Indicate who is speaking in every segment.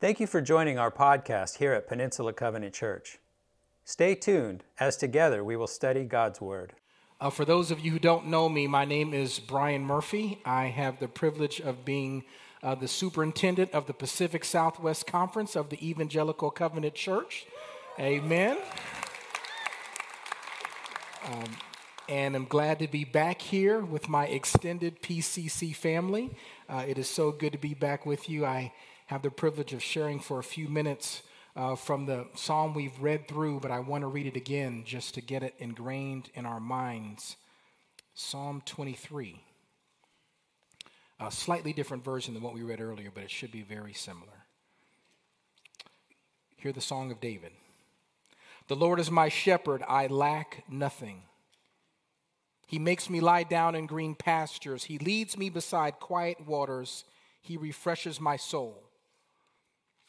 Speaker 1: Thank you for joining our podcast here at Peninsula Covenant Church. Stay tuned as together we will study God's Word.
Speaker 2: Uh, for those of you who don't know me, my name is Bryan Murphy. I have the privilege of being uh, the superintendent of the Pacific Southwest Conference of the Evangelical Covenant Church. Amen. Um, and I'm glad to be back here with my extended PCC family. Uh, it is so good to be back with you. I have the privilege of sharing for a few minutes uh, from the psalm we've read through, but I want to read it again just to get it ingrained in our minds. Psalm 23. A slightly different version than what we read earlier, but it should be very similar. Hear the song of David. The Lord is my shepherd, I lack nothing. He makes me lie down in green pastures. He leads me beside quiet waters. He refreshes my soul.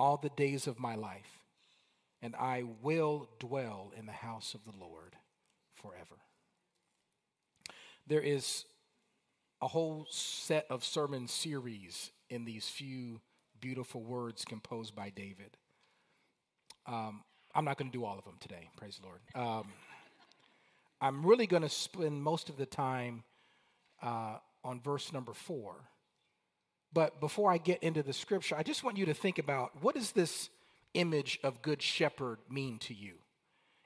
Speaker 2: all the days of my life, and I will dwell in the house of the Lord forever. There is a whole set of sermon series in these few beautiful words composed by David. Um, I'm not going to do all of them today, praise the Lord. Um, I'm really going to spend most of the time uh, on verse number four but before I get into the scripture, I just want you to think about what does this image of good shepherd mean to you?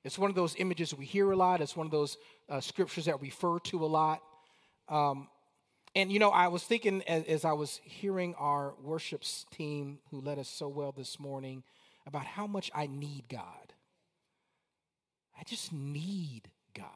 Speaker 2: It's one of those images we hear a lot. It's one of those uh, scriptures that refer to a lot. Um, and you know, I was thinking as, as, I was hearing our worship team who led us so well this morning about how much I need God. I just need God.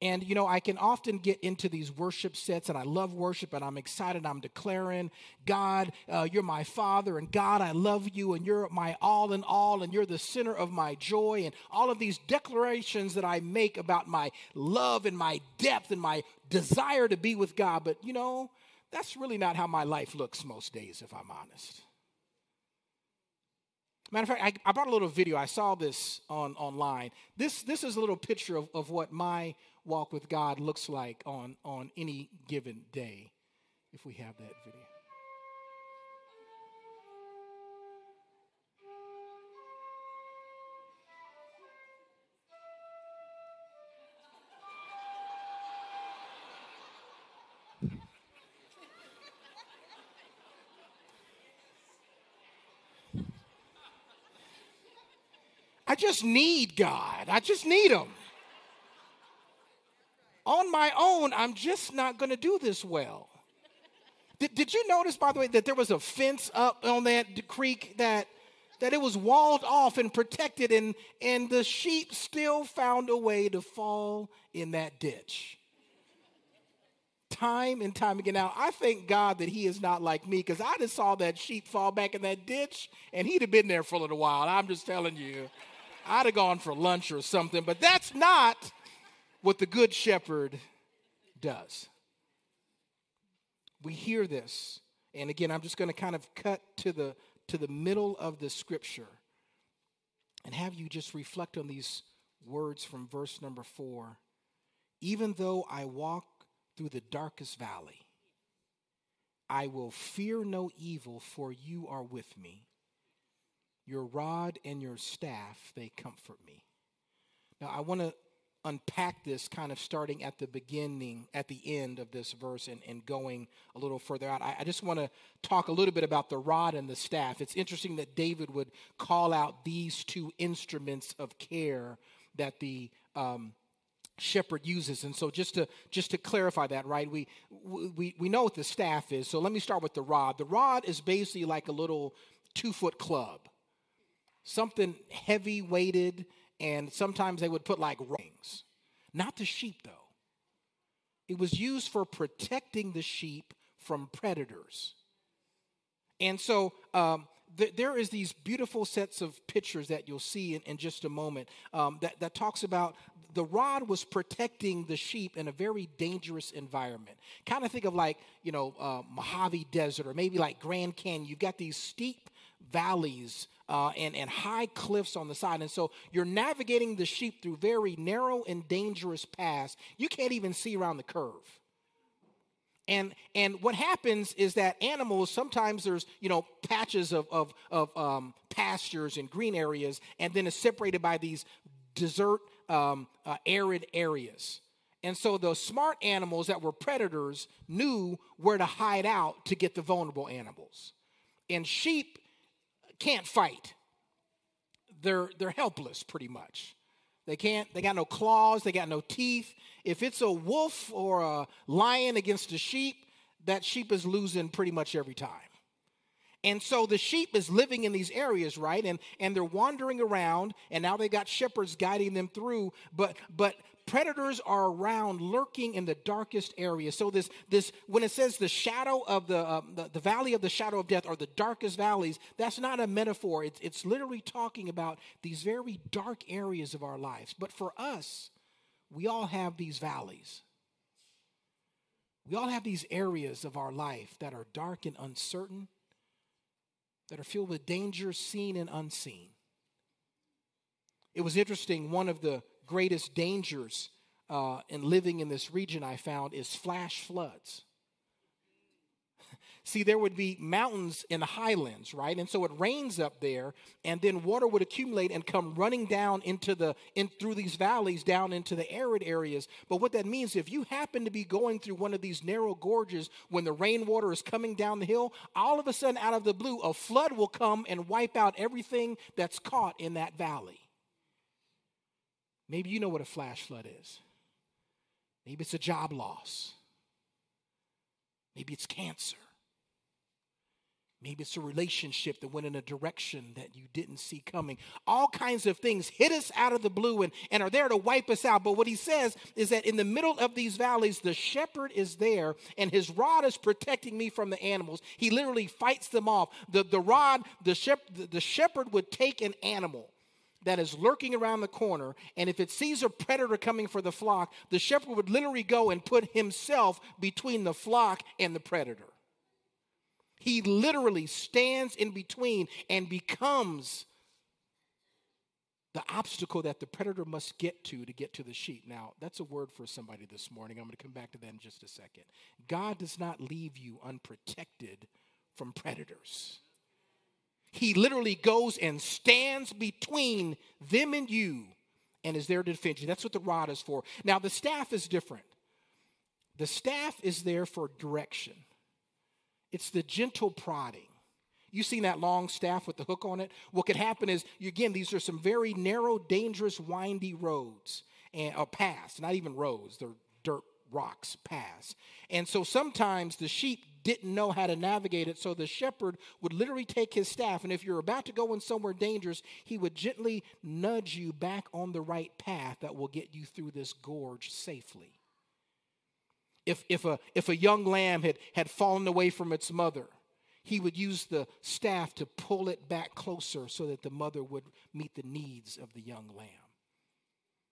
Speaker 2: And, you know, I can often get into these worship sets, and I love worship, and I'm excited. I'm declaring, God, uh, you're my Father, and God, I love you, and you're my all in all, and you're the center of my joy, and all of these declarations that I make about my love and my depth and my desire to be with God. But, you know, that's really not how my life looks most days, if I'm honest. Matter of fact, I, I brought a little video. I saw this on online. This this is a little picture of, of what my walk with God looks like on, on any given day, if we have that video. I just need God. I just need Him on my own, I'm just not going to do this well. Did, did you notice, by the way, that there was a fence up on that creek that that it was walled off and protected, and, and the sheep still found a way to fall in that ditch. Time and time again. Now, I thank God that He is not like me because I just saw that sheep fall back in that ditch and he'd have been there for a little while. I'm just telling you, I'd have gone for lunch or something, but that's not what the Good Shepherd does. We hear this, and again, I'm just going to kind of cut to the to the middle of the scripture and have you just reflect on these words from verse number four. Even though I walk through the darkest valley, I will fear no evil, for you are with me. Your rod and your staff, they comfort me. Now, I want to unpack this kind of starting at the beginning, at the end of this verse, and, and going a little further out. I, I just want to talk a little bit about the rod and the staff. It's interesting that David would call out these two instruments of care that the um, shepherd uses and so just to just to clarify that right we we we know what the staff is so let me start with the rod the rod is basically like a little two foot club something heavy weighted and sometimes they would put like rings. Not the sheep, though. It was used for protecting the sheep from predators. And so um, th- there is these beautiful sets of pictures that you'll see in, in just a moment um, that, that talks about the rod was protecting the sheep in a very dangerous environment. Kind of think of like, you know, uh, Mojave Desert or maybe like Grand Canyon. You've got these steep valleys uh, and, and high cliffs on the side. And so you're navigating the sheep through very narrow and dangerous paths. You can't even see around the curve. And, and what happens is that animals sometimes there's you know patches of, of, of um, pastures and green areas and then it's separated by these desert um, uh, arid areas and so the smart animals that were predators knew where to hide out to get the vulnerable animals and sheep can't fight they're they're helpless pretty much they can't, they got no claws, they got no teeth. If it's a wolf or a lion against a sheep, that sheep is losing pretty much every time. And so the sheep is living in these areas, right? And and they're wandering around, and now they got shepherds guiding them through. But but predators are around lurking in the darkest areas. So this this when it says the shadow of the, uh, the, the valley of the shadow of death or the darkest valleys that's not a metaphor. It's, it's literally talking about these very dark areas of our lives. But for us we all have these valleys. We all have these areas of our life that are dark and uncertain that are filled with danger seen and unseen. It was interesting one of the greatest dangers uh, in living in this region, I found, is flash floods. See, there would be mountains in the highlands, right? And so it rains up there, and then water would accumulate and come running down into the in through these valleys down into the arid areas. But what that means, if you happen to be going through one of these narrow gorges when the rainwater is coming down the hill, all of a sudden, out of the blue, a flood will come and wipe out everything that's caught in that valley. Maybe you know what a flash flood is. Maybe it's a job loss. Maybe it's cancer. Maybe it's a relationship that went in a direction that you didn't see coming. All kinds of things hit us out of the blue and, and are there to wipe us out. But what he says is that in the middle of these valleys, the shepherd is there and his rod is protecting me from the animals. He literally fights them off. The, the rod, the, shep, the shepherd would take an animal that is lurking around the corner, and if it sees a predator coming for the flock, the shepherd would literally go and put himself between the flock and the predator. He literally stands in between and becomes the obstacle that the predator must get to to get to the sheep. Now, that's a word for somebody this morning. I'm going to come back to that in just a second. God does not leave you unprotected from predators. He literally goes and stands between them and you and is there to defend you. That's what the rod is for. Now, the staff is different. The staff is there for direction, it's the gentle prodding. You've seen that long staff with the hook on it? What could happen is, again, these are some very narrow, dangerous, windy roads and or paths, not even roads, they're dirt rocks paths. And so sometimes the sheep didn't know how to navigate it. So the shepherd would literally take his staff, and if you're about to go in somewhere dangerous, he would gently nudge you back on the right path that will get you through this gorge safely. If, if, a, if a young lamb had, had fallen away from its mother, he would use the staff to pull it back closer so that the mother would meet the needs of the young lamb.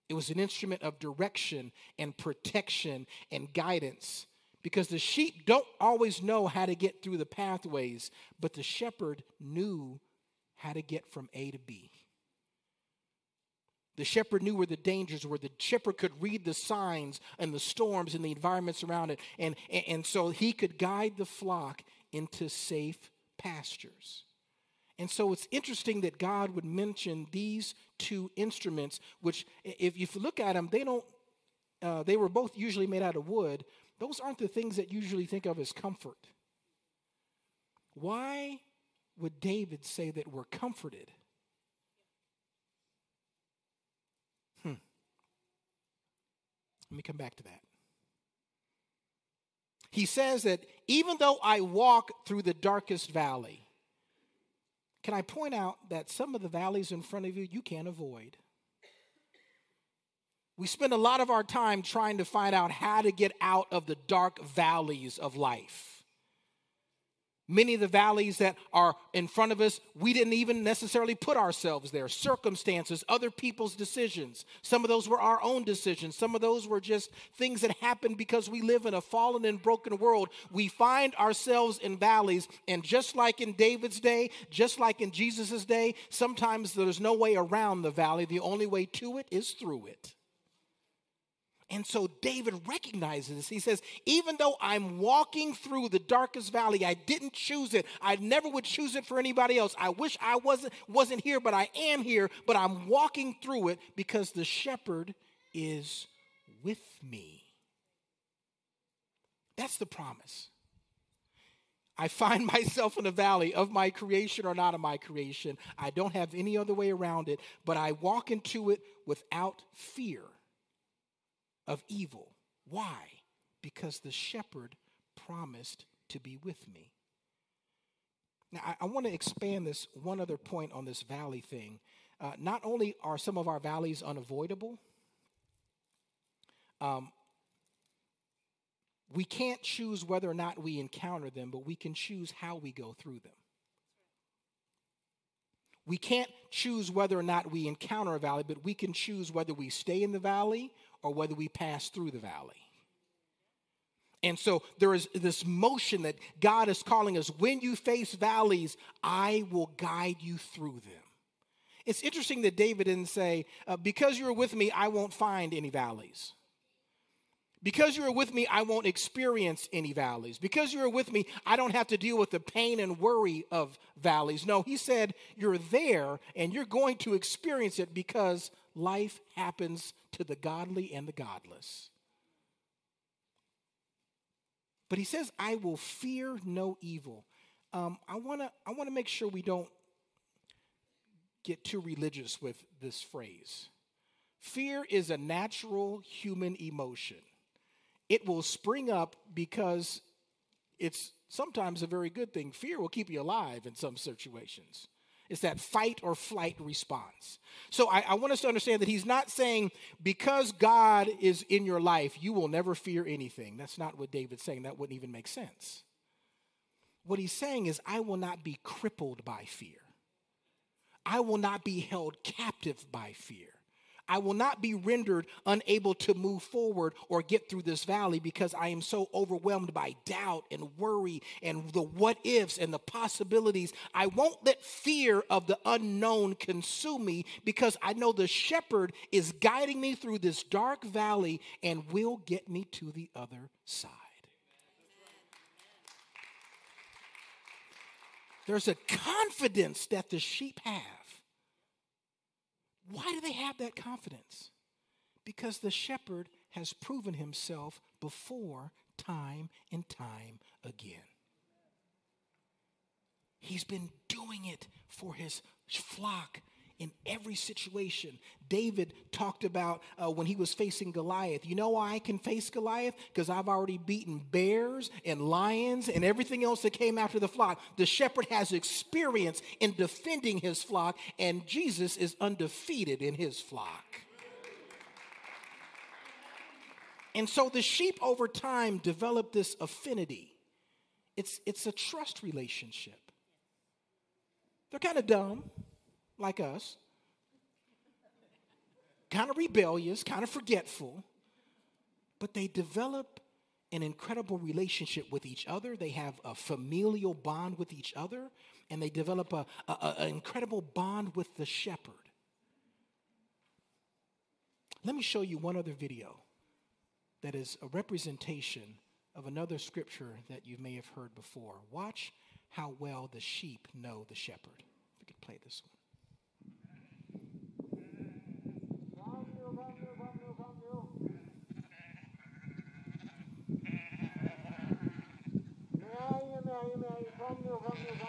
Speaker 2: It was an instrument of direction and protection and guidance because the sheep don't always know how to get through the pathways, but the shepherd knew how to get from A to B. The shepherd knew where the dangers were. The shepherd could read the signs and the storms and the environments around it. And, and, and so he could guide the flock into safe pastures. And so it's interesting that God would mention these two instruments, which, if you look at them, they don't, uh, they were both usually made out of wood, those aren't the things that usually think of as comfort. Why would David say that we're comforted? Hmm. Let me come back to that. He says that even though I walk through the darkest valley, can I point out that some of the valleys in front of you you can't avoid? We spend a lot of our time trying to find out how to get out of the dark valleys of life. Many of the valleys that are in front of us, we didn't even necessarily put ourselves there. Circumstances, other people's decisions. Some of those were our own decisions. Some of those were just things that happened because we live in a fallen and broken world. We find ourselves in valleys, and just like in David's day, just like in Jesus' day, sometimes there's no way around the valley. The only way to it is through it. And so David recognizes this. He says, even though I'm walking through the darkest valley, I didn't choose it. I never would choose it for anybody else. I wish I wasn't, wasn't here, but I am here. But I'm walking through it because the shepherd is with me. That's the promise. I find myself in a valley of my creation or not of my creation. I don't have any other way around it, but I walk into it without fear of evil. Why? Because the shepherd promised to be with me. Now, I, I want to expand this one other point on this valley thing. Uh, not only are some of our valleys unavoidable, um, we can't choose whether or not we encounter them, but we can choose how we go through them. We can't choose whether or not we encounter a valley, but we can choose whether we stay in the valley or whether we pass through the valley. And so there is this motion that God is calling us when you face valleys, I will guide you through them. It's interesting that David didn't say, uh, Because you're with me, I won't find any valleys. Because you are with me, I won't experience any valleys. Because you are with me, I don't have to deal with the pain and worry of valleys. No, he said, You're there and you're going to experience it because life happens to the godly and the godless. But he says, I will fear no evil. Um, I want to I wanna make sure we don't get too religious with this phrase. Fear is a natural human emotion. It will spring up because it's sometimes a very good thing. Fear will keep you alive in some situations. It's that fight or flight response. So I, I, want us to understand that he's not saying because God is in your life, you will never fear anything. That's not what David's saying. That wouldn't even make sense. What he's saying is, I will not be crippled by fear, I will not be held captive by fear. I will not be rendered unable to move forward or get through this valley because I am so overwhelmed by doubt and worry and the what ifs and the possibilities. I won't let fear of the unknown consume me because I know the shepherd is guiding me through this dark valley and will get me to the other side. There's a confidence that the sheep have why do they have that confidence? Because the shepherd has proven himself before time and time again. He's been doing it for his flock in every situation. David talked about uh, when he was facing Goliath. You know why I can face Goliath? Because I've already beaten bears and lions and everything else that came after the flock. The shepherd has experience in defending his flock, and Jesus is undefeated in his flock. And so the sheep over time develop this affinity. It's, it's a trust relationship. They're kind of dumb like us, kind of rebellious, kind of forgetful, but they develop an incredible relationship with each other. They have a familial bond with each other, and they develop a, an incredible bond with the shepherd. Let me show you one other video that is a representation of another scripture that you may have heard before. Watch how well the sheep know the shepherd. If we could play this one.
Speaker 3: yemeği, yemeği, kamlıyor, kamlıyor, kamlıyor.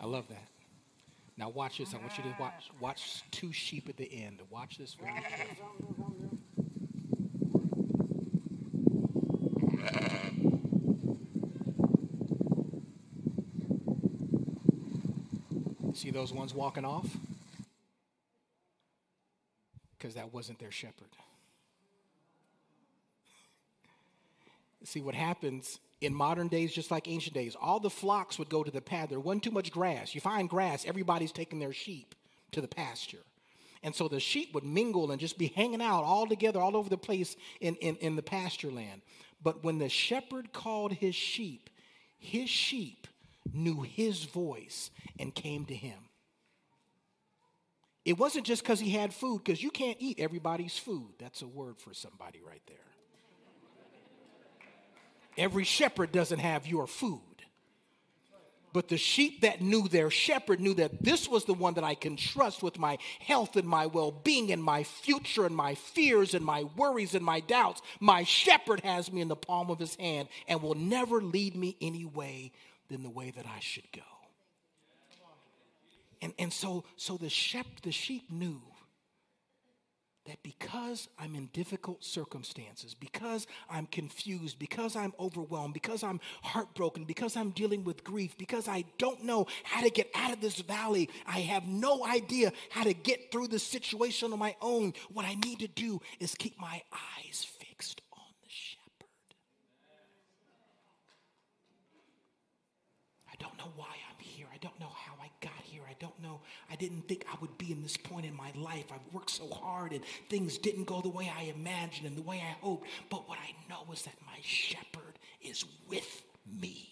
Speaker 2: I love that. Now watch this. I want you to watch watch two sheep at the end. Watch this
Speaker 3: nu.
Speaker 2: See those ones walking off? Because that wasn't their shepherd. See what happens in modern days, just like ancient days, all the flocks would go to the pad. There wasn't too much grass. You find grass, everybody's taking their sheep to the pasture. And so the sheep would mingle and just be hanging out all together, all over the place in, in, in the pasture land. But when the shepherd called his sheep, his sheep knew his voice and came to him. It wasn't just because he had food, because you can't eat everybody's food. That's a word for somebody right there. Every shepherd doesn't have your food. But the sheep that knew their shepherd knew that this was the one that I can trust with my health and my well being and my future and my fears and my worries and my doubts. My shepherd has me in the palm of his hand and will never lead me any way than the way that I should go. And, and so, so the, shep, the sheep knew that because I'm in difficult circumstances, because I'm confused, because I'm overwhelmed, because I'm heartbroken, because I'm dealing with grief, because I don't know how to get out of this valley, I have no idea how to get through this situation on my own. What I need to do is keep my eyes fixed on the shepherd. I don't know why I'm here. I don't know how I got here. I don't know. I didn't think I would be in this point in my life. I've worked so hard and things didn't go the way I imagined and the way I hoped. But what I know is that my shepherd is with me.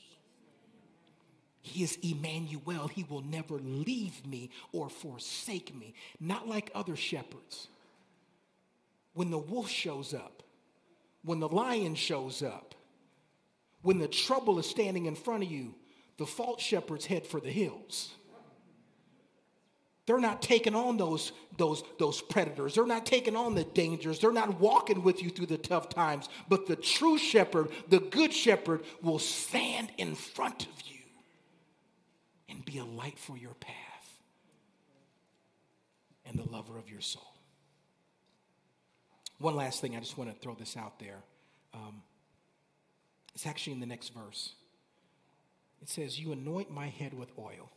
Speaker 2: He is Emmanuel. He will never leave me or forsake me. Not like other shepherds. When the wolf shows up, when the lion shows up, when the trouble is standing in front of you, the false shepherds head for the hills. They're not taking on those, those, those predators. They're not taking on the dangers. They're not walking with you through the tough times. But the true shepherd, the good shepherd, will stand in front of you and be a light for your path and the lover of your soul. One last thing, I just want to throw this out there. Um, it's actually in the next verse. It says, You anoint my head with oil.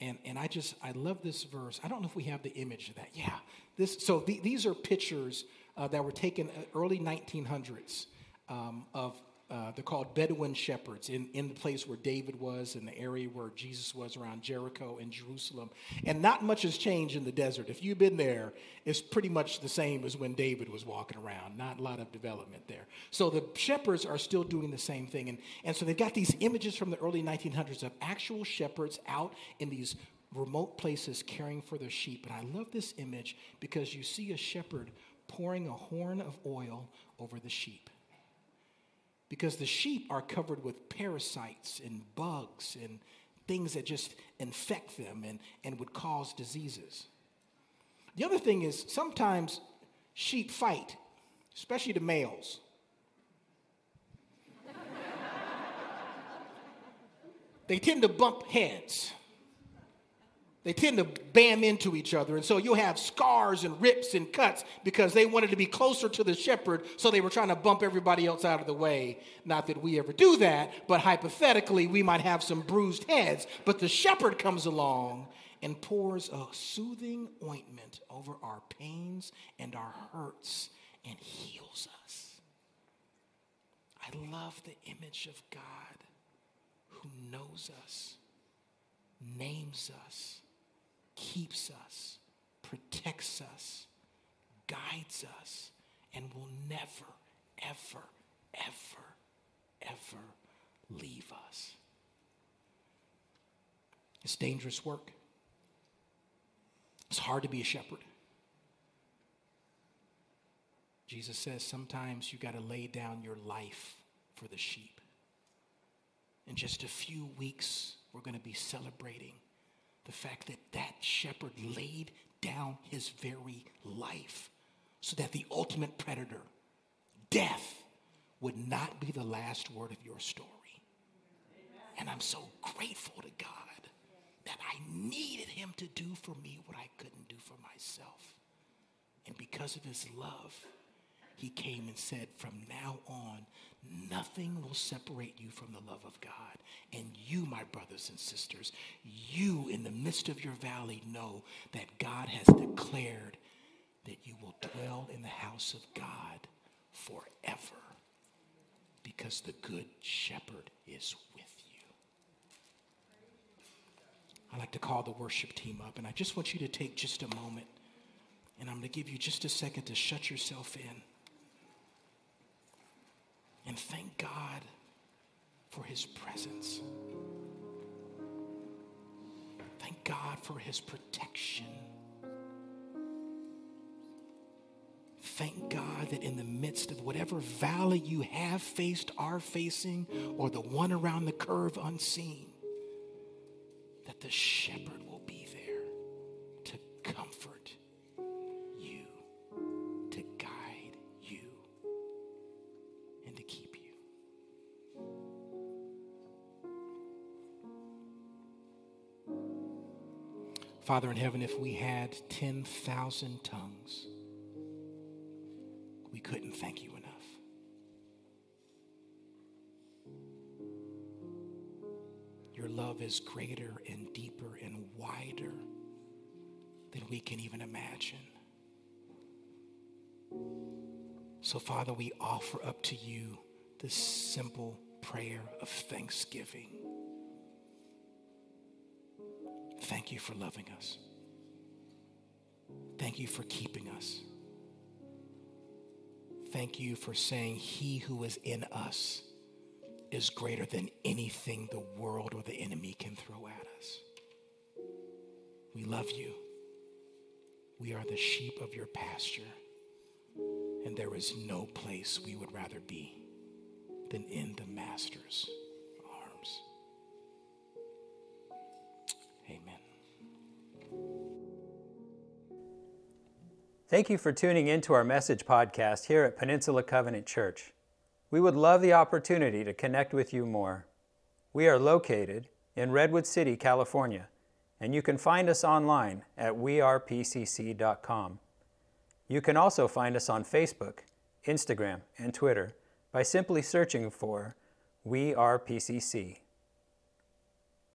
Speaker 2: And, and I just, I love this verse. I don't know if we have the image of that. Yeah. This, so the, these are pictures uh, that were taken uh, early 1900s um, of, uh, they're called Bedouin shepherds in, in the place where David was, in the area where Jesus was around Jericho and Jerusalem. And not much has changed in the desert. If you've been there, it's pretty much the same as when David was walking around. Not a lot of development there. So the shepherds are still doing the same thing. And, and so they've got these images from the early 1900s of actual shepherds out in these remote places caring for their sheep. And I love this image because you see a shepherd pouring a horn of oil over the sheep because the sheep are covered with parasites and bugs and things that just infect them and, and would cause diseases. The other thing is sometimes sheep fight, especially the males. they tend to bump heads. They tend to bam into each other. And so you'll have scars and rips and cuts because they wanted to be closer to the shepherd, so they were trying to bump everybody else out of the way. Not that we ever do that, but hypothetically, we might have some bruised heads. But the shepherd comes along and pours a soothing ointment over our pains and our hurts and heals us. I love the image of God who knows us, names us keeps us, protects us, guides us, and will never, ever, ever, ever leave us. It's dangerous work. It's hard to be a shepherd. Jesus says sometimes you got to lay down your life for the sheep. In just a few weeks, we're going to be celebrating the fact that that shepherd laid down his very life so that the ultimate predator, death, would not be the last word of your story. And I'm so grateful to God that I needed him to do for me what I couldn't do for myself. And because of his love, he came and said, From now on, nothing will separate you from the love of God. And you, my brothers and sisters, you in the midst of your valley know that God has declared that you will dwell in the house of God forever because the good shepherd is with you. I'd like to call the worship team up, and I just want you to take just a moment, and I'm going to give you just a second to shut yourself in. And thank God for his presence. Thank God for his protection. Thank God that in the midst of whatever valley you have faced, are facing, or the one around the curve unseen, that the shepherd will Father in heaven, if we had 10,000 tongues, we couldn't thank you enough. Your love is greater and deeper and wider than we can even imagine. So, Father, we offer up to you this simple prayer of thanksgiving. Thank you for loving us. Thank you for keeping us. Thank you for saying, He who is in us is greater than anything the world or the enemy can throw at us. We love you. We are the sheep of your pasture, and there is no place we would rather be than in the Master's
Speaker 1: Thank you for tuning in to our message podcast here at Peninsula Covenant Church. We would love the opportunity to connect with you more. We are located in Redwood City, California, and you can find us online at wearepcc.com. You can also find us on Facebook, Instagram, and Twitter by simply searching for We Are PCC.